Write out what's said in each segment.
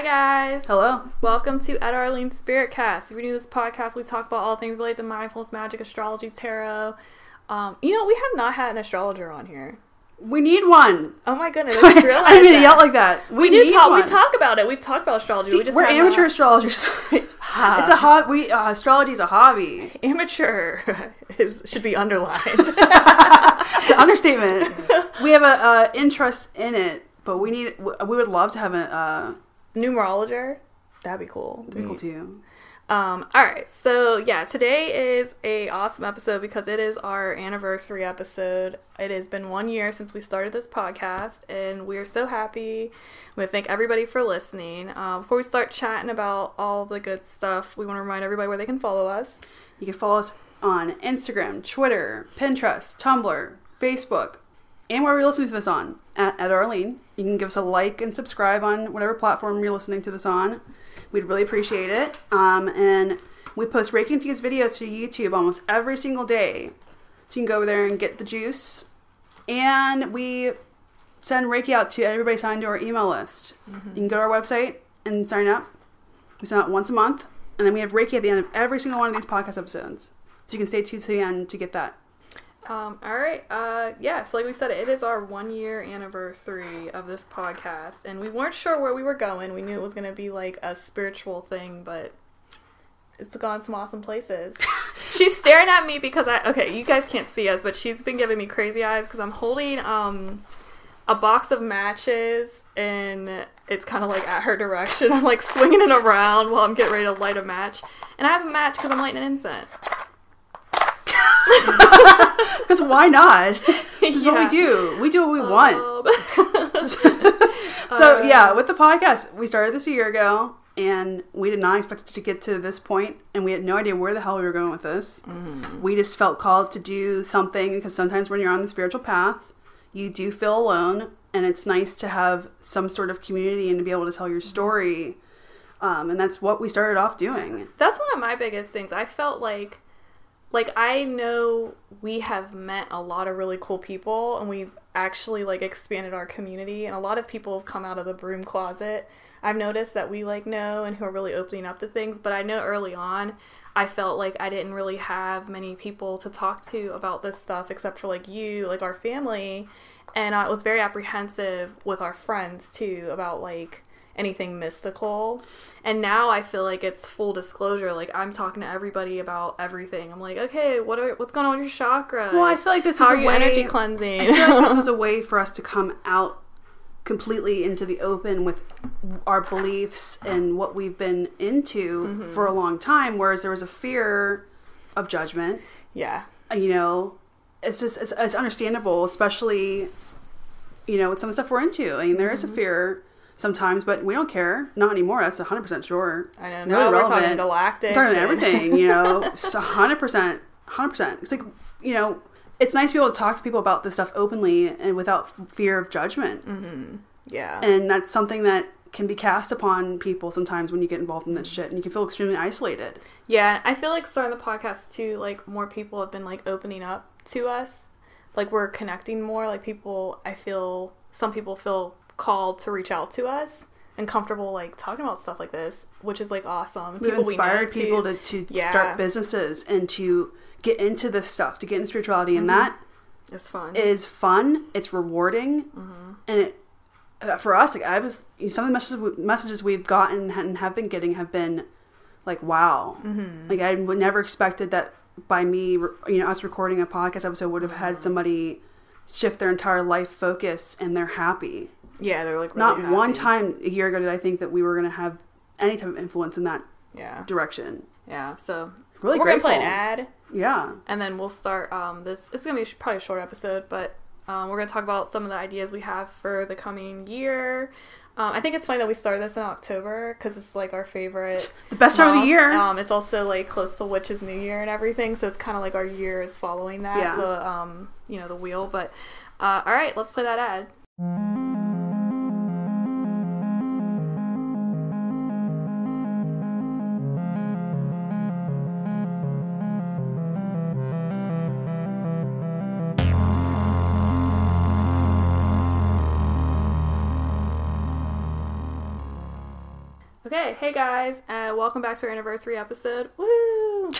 Hi guys. Hello. Welcome to Etta Arlene Spiritcast. If you're new to this podcast, we talk about all things related to mindfulness, magic, astrology, tarot. Um, you know, we have not had an astrologer on here. We need one. Oh my goodness, I just realized I didn't mean to that. yell like that. We, we do need talk. one. We talk about it. We've talked about astrology. See, we just we're amateur not- astrologers. it's a hobby. We uh, astrology is a hobby. amateur is should be underlined. It's an understatement. we have a uh, interest in it, but we need. We would love to have a. Uh, Numerologer. That'd be cool. be cool too. Um, all right, so yeah, today is a awesome episode because it is our anniversary episode. It has been one year since we started this podcast, and we are so happy. We thank everybody for listening. Um, before we start chatting about all the good stuff, we want to remind everybody where they can follow us. You can follow us on Instagram, Twitter, Pinterest, Tumblr, Facebook, and where you're listening to this on at, Etta Arlene. You can give us a like and subscribe on whatever platform you're listening to this on. We'd really appreciate it. Um, and we post Reiki infused videos to YouTube almost every single day. So you can go over there and get the juice. And we send Reiki out to everybody signed to our email list. You can go to our website and sign up. We send out once a month. And then we have Reiki at the end of every single one of these podcast episodes. So you can stay tuned to the end to get that. Um, all right. Uh, yeah, so like we said, it is our one year anniversary of this podcast, and we weren't sure where we were going. We knew it was going to be like a spiritual thing, but it's gone some awesome places. she's staring at me because I, okay, you guys can't see us, but she's been giving me crazy eyes because I'm holding, um, a box of matches and it's kind of like at her direction. I'm like swinging it around while I'm getting ready to light a match. And I have a match because I'm lighting an incense. Because why not? This is what Yeah. we do. We do what we want. Um, So Uh, yeah, with the podcast, we started this a year ago, and we did not expect it to get to this point, and we had no idea where the hell we were going with this. Mm-hmm. We just felt called to do something because sometimes when you're on the spiritual path, you do feel alone, and it's nice to have some sort of community and to be able to tell your story. Um, and that's what we started off doing. That's one of my biggest things. I felt like like I know we have met a lot of really cool people and we've actually like expanded our community and a lot of people have come out of the broom closet. I've noticed that we like know and who are really opening up to things, but I know early on I felt like I didn't really have many people to talk to about this stuff except for like you, like our family, and I was very apprehensive with our friends too about like anything mystical. And now I feel like it's full disclosure. Like I'm talking to everybody about everything. I'm like, okay, what are what's going on with your chakra? Well, I feel like this How is a way, energy cleansing? I feel like this was a way for us to come out completely into the open with our beliefs and what we've been into Mm-hmm. for a long time. Whereas there was a fear of judgment. yeah. uh, You know, it's just it's, it's understandable, especially you know with some of the stuff we're into. I mean, there Mm-hmm. is a fear sometimes, but we don't care. Not anymore. That's hundred percent sure. I know. Really Now we're talking galactic. We're talking everything, you know, hundred percent, hundred percent. It's like you know, it's nice to be able to talk to people about this stuff openly and without fear of judgment, Mm-hmm. Yeah. and that's something that can be cast upon people sometimes when you get involved in this shit, and you can feel extremely isolated. Yeah, I feel like starting the podcast too, like more people have been like opening up to us. Like we're connecting more. Like people, I feel some people feel called to reach out to us and comfortable like talking about stuff like this, which is like awesome. We've People we inspired too. people to, to Yeah. start businesses and to get into this stuff, to get into spirituality, and Mm-hmm. that It's fun. is fun. It's rewarding, Mm-hmm. and it uh, for us. Like I was, some of the messages we- messages we've gotten and have been getting have been like, wow. Mm-hmm. Like I would never expected that by me, you know, us recording a podcast episode would have Mm-hmm. had somebody shift their entire life focus and they're happy. Yeah, they're like really Not one time a year ago did I think that we were going to have any type of influence in that Yeah, direction. yeah. So Really we're grateful. gonna play an ad. Yeah. and then we'll start um, this it's gonna be probably a short episode but um, we're gonna talk about some of the ideas we have for the coming year um, i think it's funny that we started this in october because it's like our favorite The best time of the year. um, it's also like close to witch's new year and everything so it's kind of like our year is following that Yeah. the um, you know the wheel but uh, all right let's play that ad Okay, hey guys, uh, welcome back to our anniversary episode. Woo!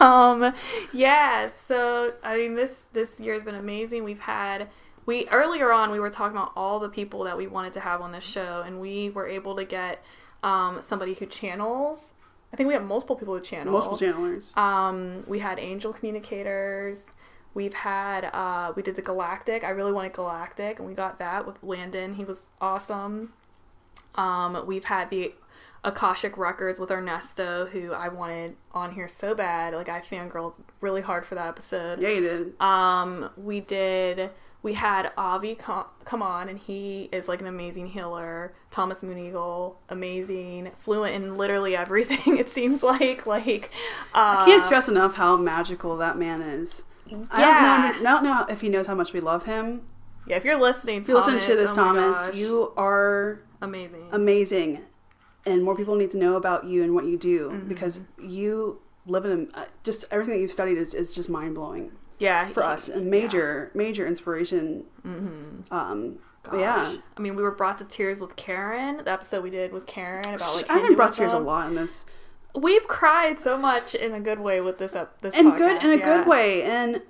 um, yeah. So I mean, this this year has been amazing. We've had we earlier on we were talking about all the people that we wanted to have on this show, and we were able to get um, somebody who channels. I think we have multiple people who channel. Multiple channelers. Um, we had angel communicators. We've had uh, we did the galactic. I really wanted galactic, and we got that with Landon. He was awesome. Um, we've had the Akashic Records with Ernesto, who I wanted on here so bad. Like I fangirled really hard for that episode. Yeah, you did. Um, we did. We had Avi co- come on, and he is like an amazing healer. Thomas Moon Eagle, amazing, fluent in literally everything. It seems like like. Uh, I can't stress enough how magical that man is. I Yeah. don't know, I don't know if he knows how much we love him. Yeah, if you're listening, If you listen Thomas, to this, oh Thomas, you are amazing. amazing, and more people need to know about you and what you do Mm-hmm. because you live in a, uh, just everything that you've studied is, is just mind blowing yeah, for us and major major inspiration. Mm-hmm. Um, Gosh. yeah, I mean, we were brought to tears with Karen. The episode we did with Karen about like I've been brought Hinduism. tears a lot in this, We've cried so much in a good way with this up this in podcast, good in a yeah. Mm-hmm. good way, and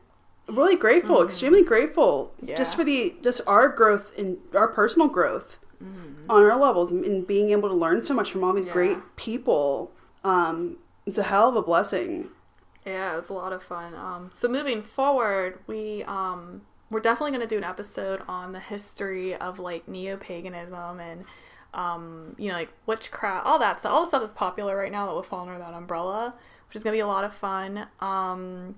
really grateful, extremely grateful, Yeah. just for the just our growth and our personal growth Mm-hmm. on our levels and, being able to learn so much from all these Yeah. great people. Um, it's a hell of a blessing. Yeah, it was a lot of fun. Um, so moving forward, we um, we're definitely going to do an episode on the history of like neo paganism and um, you know like witchcraft, all that stuff, all the stuff that's popular right now that will fall under that umbrella, which is going to be a lot of fun. Um,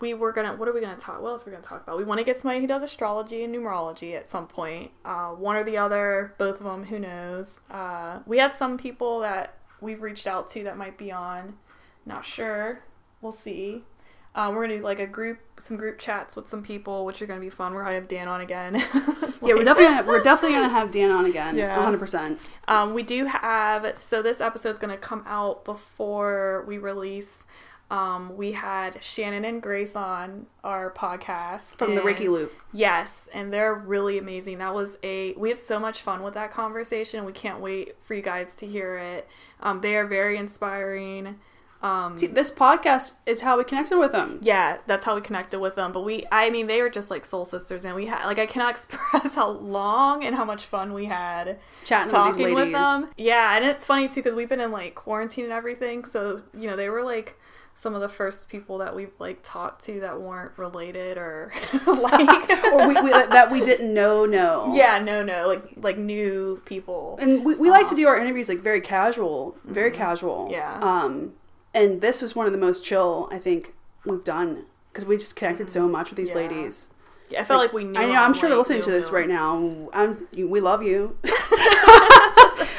we were gonna what are we gonna talk what else are we gonna talk about we want to get somebody who does astrology and numerology at some point uh, one or the other both of them who knows uh, we had some people that we've reached out to that might be on not sure we'll see um, we're gonna do like a group some group chats with some people which are gonna be fun we're gonna have dan on again Yeah, we're definitely gonna, we're definitely gonna have Dan on again. Yeah. Yeah, hundred percent. Um, we do have so this episode's gonna come out before we release. Um, we had Shannon and Grace on our podcast From the Reiki Loop. Yes, and they're really amazing. That was a we had so much fun with that conversation. We can't wait for you guys to hear it. Um, they are very inspiring. Um, See, this podcast is how we connected with them. yeah, that's how we connected with them. But we, I mean, they are just like soul sisters, and we had like I cannot express how long and how much fun we had Chatting with talking these with, them. Yeah, and it's funny too because we've been in like quarantine and everything. So you know, they were like some of the first people that we've like talked to that weren't related or like or we, we that we didn't know. No. yeah, no, no, like like new people. And we, we like to Uh-huh. do our interviews like very casual, very casual. Mm-hmm. Yeah. Um, and this was one of the most chill I think we've done because we just connected so much with these Mm-hmm. Yeah. ladies. Yeah, I felt like, we knew. I know. I'm sure they're listening to this right now. I'm. We love you.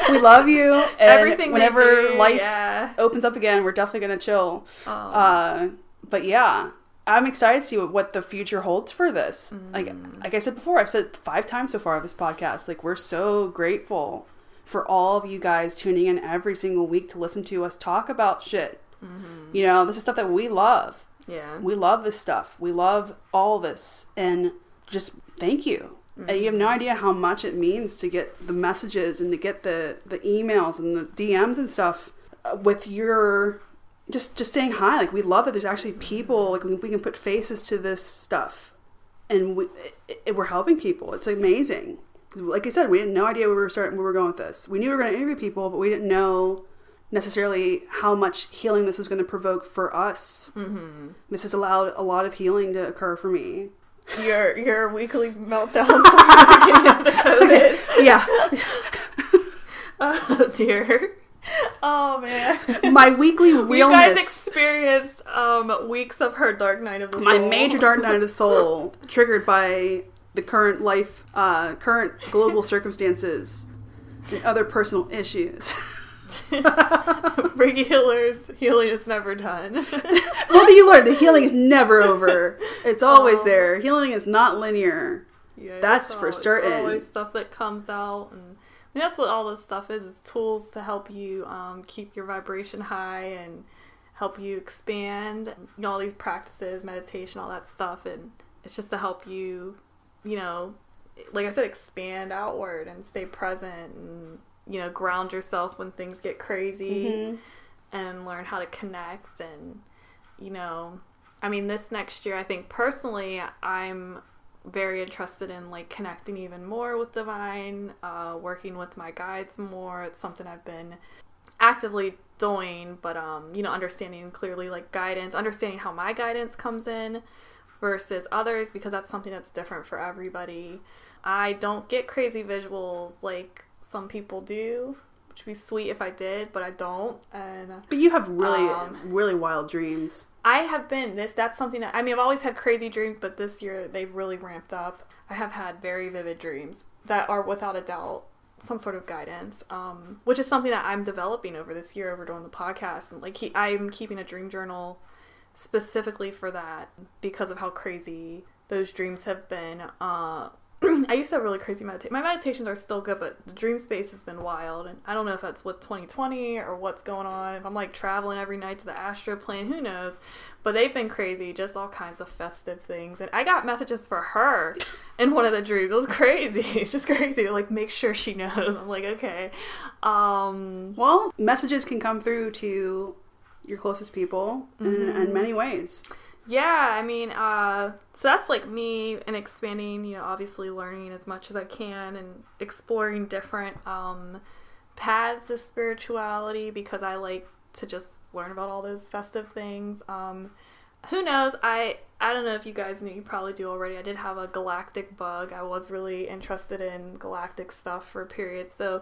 we love you. And Everything whenever do, life yeah. opens up again, we're definitely gonna chill. Uh, but yeah, I'm excited to see what, what the future holds for this. Like, Mm. like I said before, I've said five times so far of this podcast. Like, we're so grateful for all of you guys tuning in every single week to listen to us talk about shit. Mm-hmm. You know, this is stuff that we love. yeah. We love this stuff. We love all this, and just thank you. And you have no idea how much it means to get the messages and to get the the emails and the DMs and stuff uh, with your just just saying hi. Like we love that there's actually people like we, we can put faces to this stuff, and we it, it- we're helping people. It's amazing. Like I said, we had no idea we were starting. We were going with this. We knew we were going to interview people, but we didn't know necessarily how much healing this was going to provoke for us. Mm-hmm. This has allowed a lot of healing to occur for me. Your your weekly meltdowns at the beginning of the COVID. Yeah, Oh dear. Oh man. my weekly You guys experienced um, weeks of her dark night of the my soul. My major dark night of the soul, triggered by the current life, uh, current global circumstances, and other personal issues. Reiki healers healing is never done. what do you learn? The healing is never over. It's always Oh. there. Healing is not linear. Yeah, That's it's for always- certain. Always stuff that comes out, and I mean, that's what all this stuff is: is tools to help you um, keep your vibration high and help you expand. You know, all these practices, meditation, all that stuff, and it's just to help you, you know, like I said, expand outward and stay present and you know, ground yourself when things get crazy Mhm. and learn how to connect and you know i mean this next year i think personally i'm very interested in like connecting even more with divine uh, working with my guides more it's something i've been actively doing but um you know understanding clearly like guidance understanding how my guidance comes in versus others because that's something that's different for everybody i don't get crazy visuals like some people do which would be sweet if i did but i don't and But you have really, Um, really wild dreams. I have been this. That's something that I mean. I've always had crazy dreams, but this year they've really ramped up. I have had very vivid dreams that are without a doubt some sort of guidance, um, which is something that I'm developing over this year over doing the podcast. And like, he, I'm keeping a dream journal specifically for that because of how crazy those dreams have been. Uh, I used to have really crazy meditation. My meditations are still good, but the dream space has been wild, and I don't know if that's with 2020 or what's going on. If I'm like traveling every night to the astral plane, who knows? But they've been crazy, just all kinds of festive things. And I got messages for her in one of the dreams. It was crazy. It's just crazy to like make sure she knows. I'm like, okay. Um, Well, messages can come through to your closest people Mm-hmm. in many ways. Yeah, I mean, uh, so that's like me and expanding, you know, obviously learning as much as I can and exploring different um, paths of spirituality because I like to just learn about all those festive things. Um, who knows? I I don't know if you guys knew. You probably do already. I did have a galactic bug. I was really interested in galactic stuff for a period, so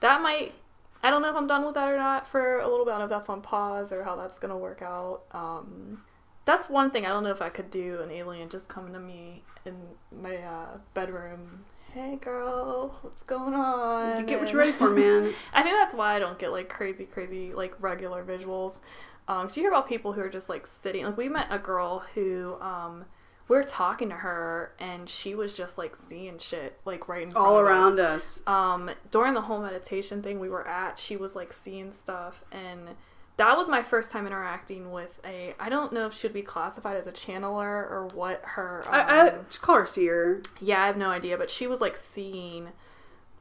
that might. I don't know if I'm done with that or not for a little bit. I don't know if that's on pause or how that's gonna work out. Um, that's one thing I don't know if I could do an alien just coming to me in my uh, bedroom. Hey girl, what's going on? You get what you're ready for, man. I think that's why I don't get like crazy, crazy like regular visuals. Um, so you hear about people who are just like sitting. Like we met a girl who um, we are talking to her and she was just like seeing shit like right in front All of us around us. um during the whole meditation thing we were at she was like seeing stuff and that was my first time interacting with a i don't know if she'd be classified as a channeler or what her um, I, I just call her seer. yeah i have no idea but she was like seeing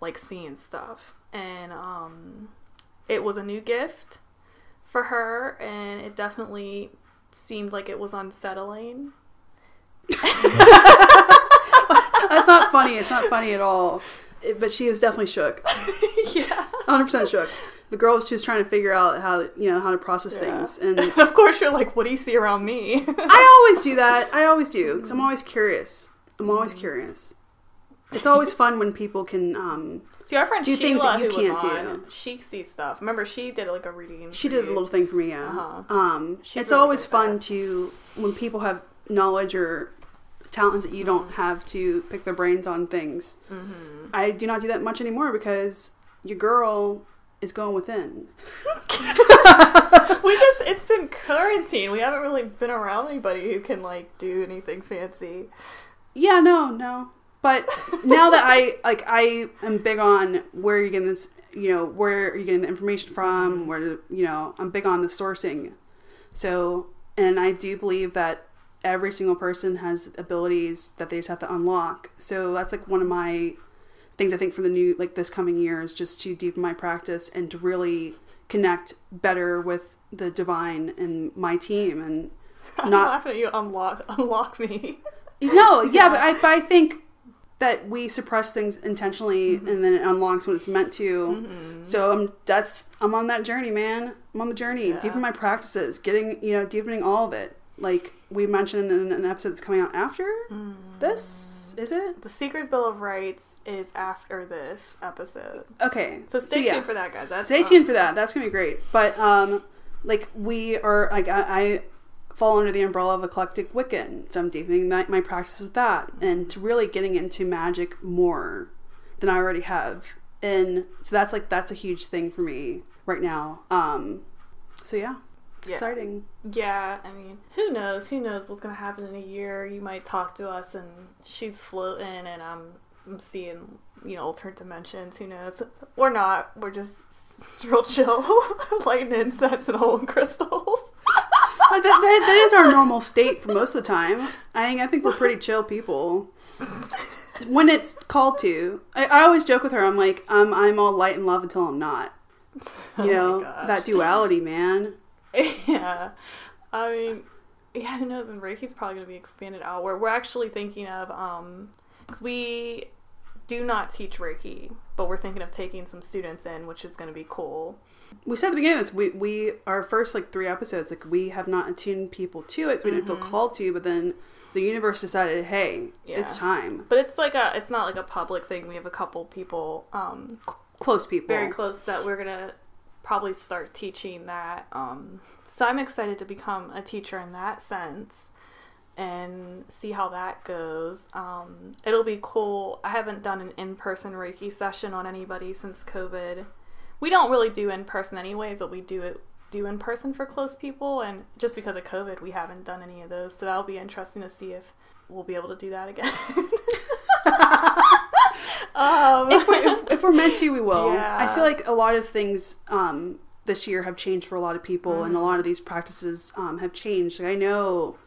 like seeing stuff and um it was a new gift for her and it definitely seemed like it was unsettling That's not funny. It's not funny at all. It- but she was definitely shook. yeah 100% shook. The girl was just trying to figure out how to, you know, how to process Yeah. things. And and of course you're like what do you see around me I always do that. I always do. Because I'm always curious. I'm always curious. It's always fun when people can. Um, See, our friend Do Sheila, things that you can't was do. she sees stuff. Remember, she did like a reading. she did a little thing for me, yeah. Uh-huh. Um, it's really always fun that. to when people have knowledge or talents that you don't Mm-hmm. have to pick their brains on things. Mhm. I do not do that much anymore because your girl is going within. we just it's been quarantine. We haven't really been around anybody who can like do anything fancy. Yeah, no, no. But now that I like, I am big on where you're getting this. You know, where are you getting the information from? Mm-hmm. Where you know, I'm big on the sourcing. So, and I do believe that every single person has abilities that they just have to unlock. So that's like one of my things I think for the new like this coming year is just to deepen my practice and to really connect better with the divine and my team and not I'm laughing at you. Unlock, unlock me. no, yeah, Yeah. but I, but I think that we suppress things intentionally mm-hmm. and then it unlocks when it's meant to. Mm-hmm. So I'm that's I'm on that journey, man. I'm on the journey, Yeah. deepening my practices, getting you know deepening all of it. Like we mentioned in an episode that's coming out after mm. This, is it? The Seeker's Bill of Rights is after this episode, Okay, so stay yeah. tuned for that, guys. That's Stay tuned for that. That's gonna be great. But um, like we are, like I, I fall under the umbrella of eclectic Wiccan, so I'm deepening my, my practice with that, and to really getting into magic more than I already have. And so that's like that's a huge thing for me right now. Um, so yeah, it's Yeah. exciting. Yeah, I mean, who knows? Who knows what's gonna happen in a year? You might talk to us, and she's floating, and I'm, I'm seeing, you know, alternate dimensions. Who knows? We're not. We're just real chill, lighting incense and holding crystals. That, that, that is our normal state for most of the time. I think I think we're pretty chill people. when it's called to, I, I always joke with her. I'm like, um, I'm all light and love until I'm not. You Oh know that duality, man. yeah. I mean, yeah, who knows? And Reiki's probably going to be expanded out. We're, we're actually thinking of, um, because we do not teach Reiki, but we're thinking of taking some students in, which is going to be cool. We said at the beginning of this, we we our first like three episodes, like we have not attuned people to it. We didn't feel called to, but then the universe decided, hey, Yeah. it's time. But it's like a, it's not like a public thing. We have a couple people, um, Close people. very close that we're gonna probably start teaching that. Um, so I'm excited to become a teacher in that sense and see how that goes. Um, it'll be cool. I haven't done an in-person Reiki session on anybody since COVID. We don't really do in-person anyways, but we do it do in person for close people and just because of COVID we haven't done any of those. So that'll be interesting to see if we'll be able to do that again. um, if, we're, if, if we're meant to, we will. Yeah. I feel like a lot of things um, this year have changed for a lot of people, and a lot of these practices um, have changed. Like I know,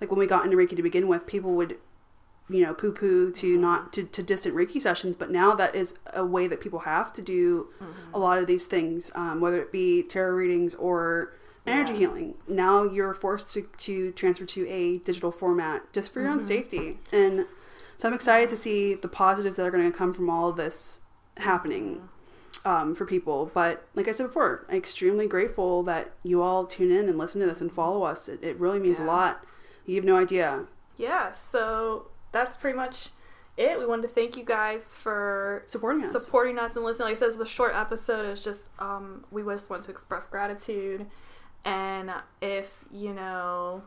like when we got into Reiki to begin with, people would, you know, poo poo to not to, to distant Reiki sessions, but now that is a way that people have to do a lot of these things, um, whether it be tarot readings or energy Yeah. healing. Now you're forced to, to transfer to a digital format just for your own safety. And so I'm excited to see the positives that are going to come from all of this happening um, for people. But like I said before, I'm extremely grateful that you all tune in and listen to this and follow us. It, it really means a lot. You have no idea. yeah, so that's pretty much it. We wanted to thank you guys for Supporting us. supporting us and listening. Like I said, this is a short episode. It's just um, we just want to express gratitude, and if you know,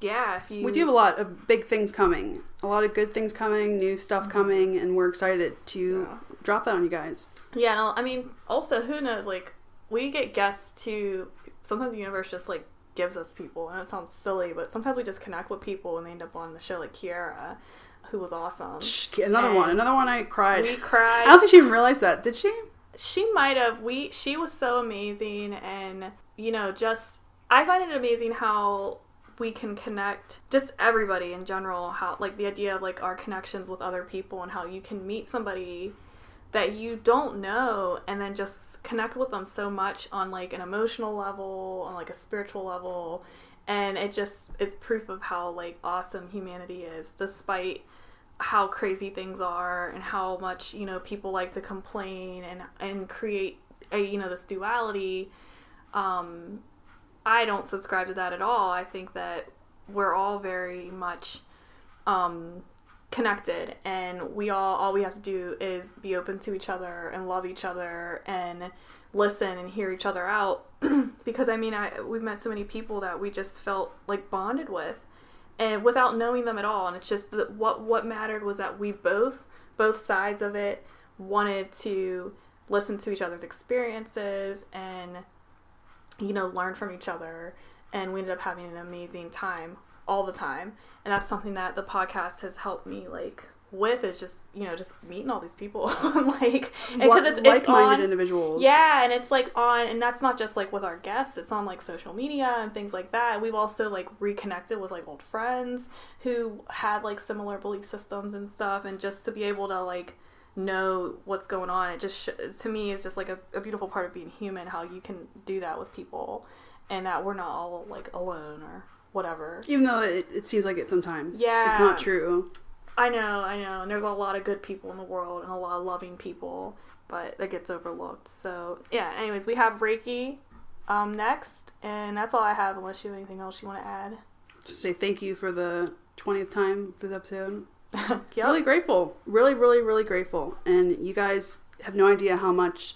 yeah, if you we do have a lot of big things coming, a lot of good things coming, new stuff mm-hmm. coming, and we're excited to Yeah. drop that on you guys. Yeah, no, I mean, also, who knows? Like, we get guests to. Sometimes the universe just like gives us people, and it sounds silly, but sometimes we just connect with people and they end up on the show, like Kiara, who was awesome. Another And one, another one. I cried. We cried. I don't think she even realized that. Did she? she might have. We she was so amazing, and you know, just I find it amazing how we can connect just everybody in general how like the idea of like our connections with other people and how you can meet somebody that you don't know and then just connect with them so much on like an emotional level on like a spiritual level. And it just is proof of how like awesome humanity is despite how crazy things are and how much you know people like to complain and and create a, you know this duality. Um i don't subscribe to that at all. I think that we're all very much um connected and we all all we have to do is be open to each other and love each other and listen and hear each other out. Because i mean i we've met so many people that we just felt like bonded with and without knowing them at all. And it's just that what what mattered was that we both both sides of it wanted to listen to each other's experiences and you know learn from each other and we ended up having an amazing time all the time and that's something that the podcast has helped me like with is just you know just meeting all these people like because it's, it's on individuals. yeah, and it's like on, and that's not just like with our guests. It's on like social media and things like that. We've also like reconnected with like old friends who had like similar belief systems and stuff, and just to be able to like know what's going on, it just sh- to me is just like a, a beautiful part of being human. How you can do that with people, and that we're not all like alone or whatever. Even though it, it seems like it sometimes. Yeah. It's not true. I know, I know, and there's a lot of good people in the world and a lot of loving people, but that gets overlooked. So yeah. Anyways, we have Reiki um, next, and that's all I have. Unless you have anything else you want to add. Just say thank you for the 20th time for the episode. yep. Really grateful. Really, really, really grateful. And you guys have no idea how much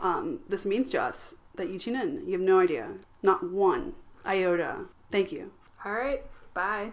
um, this means to us that you tune in. You have no idea. Not one iota. Thank you. All right. Bye.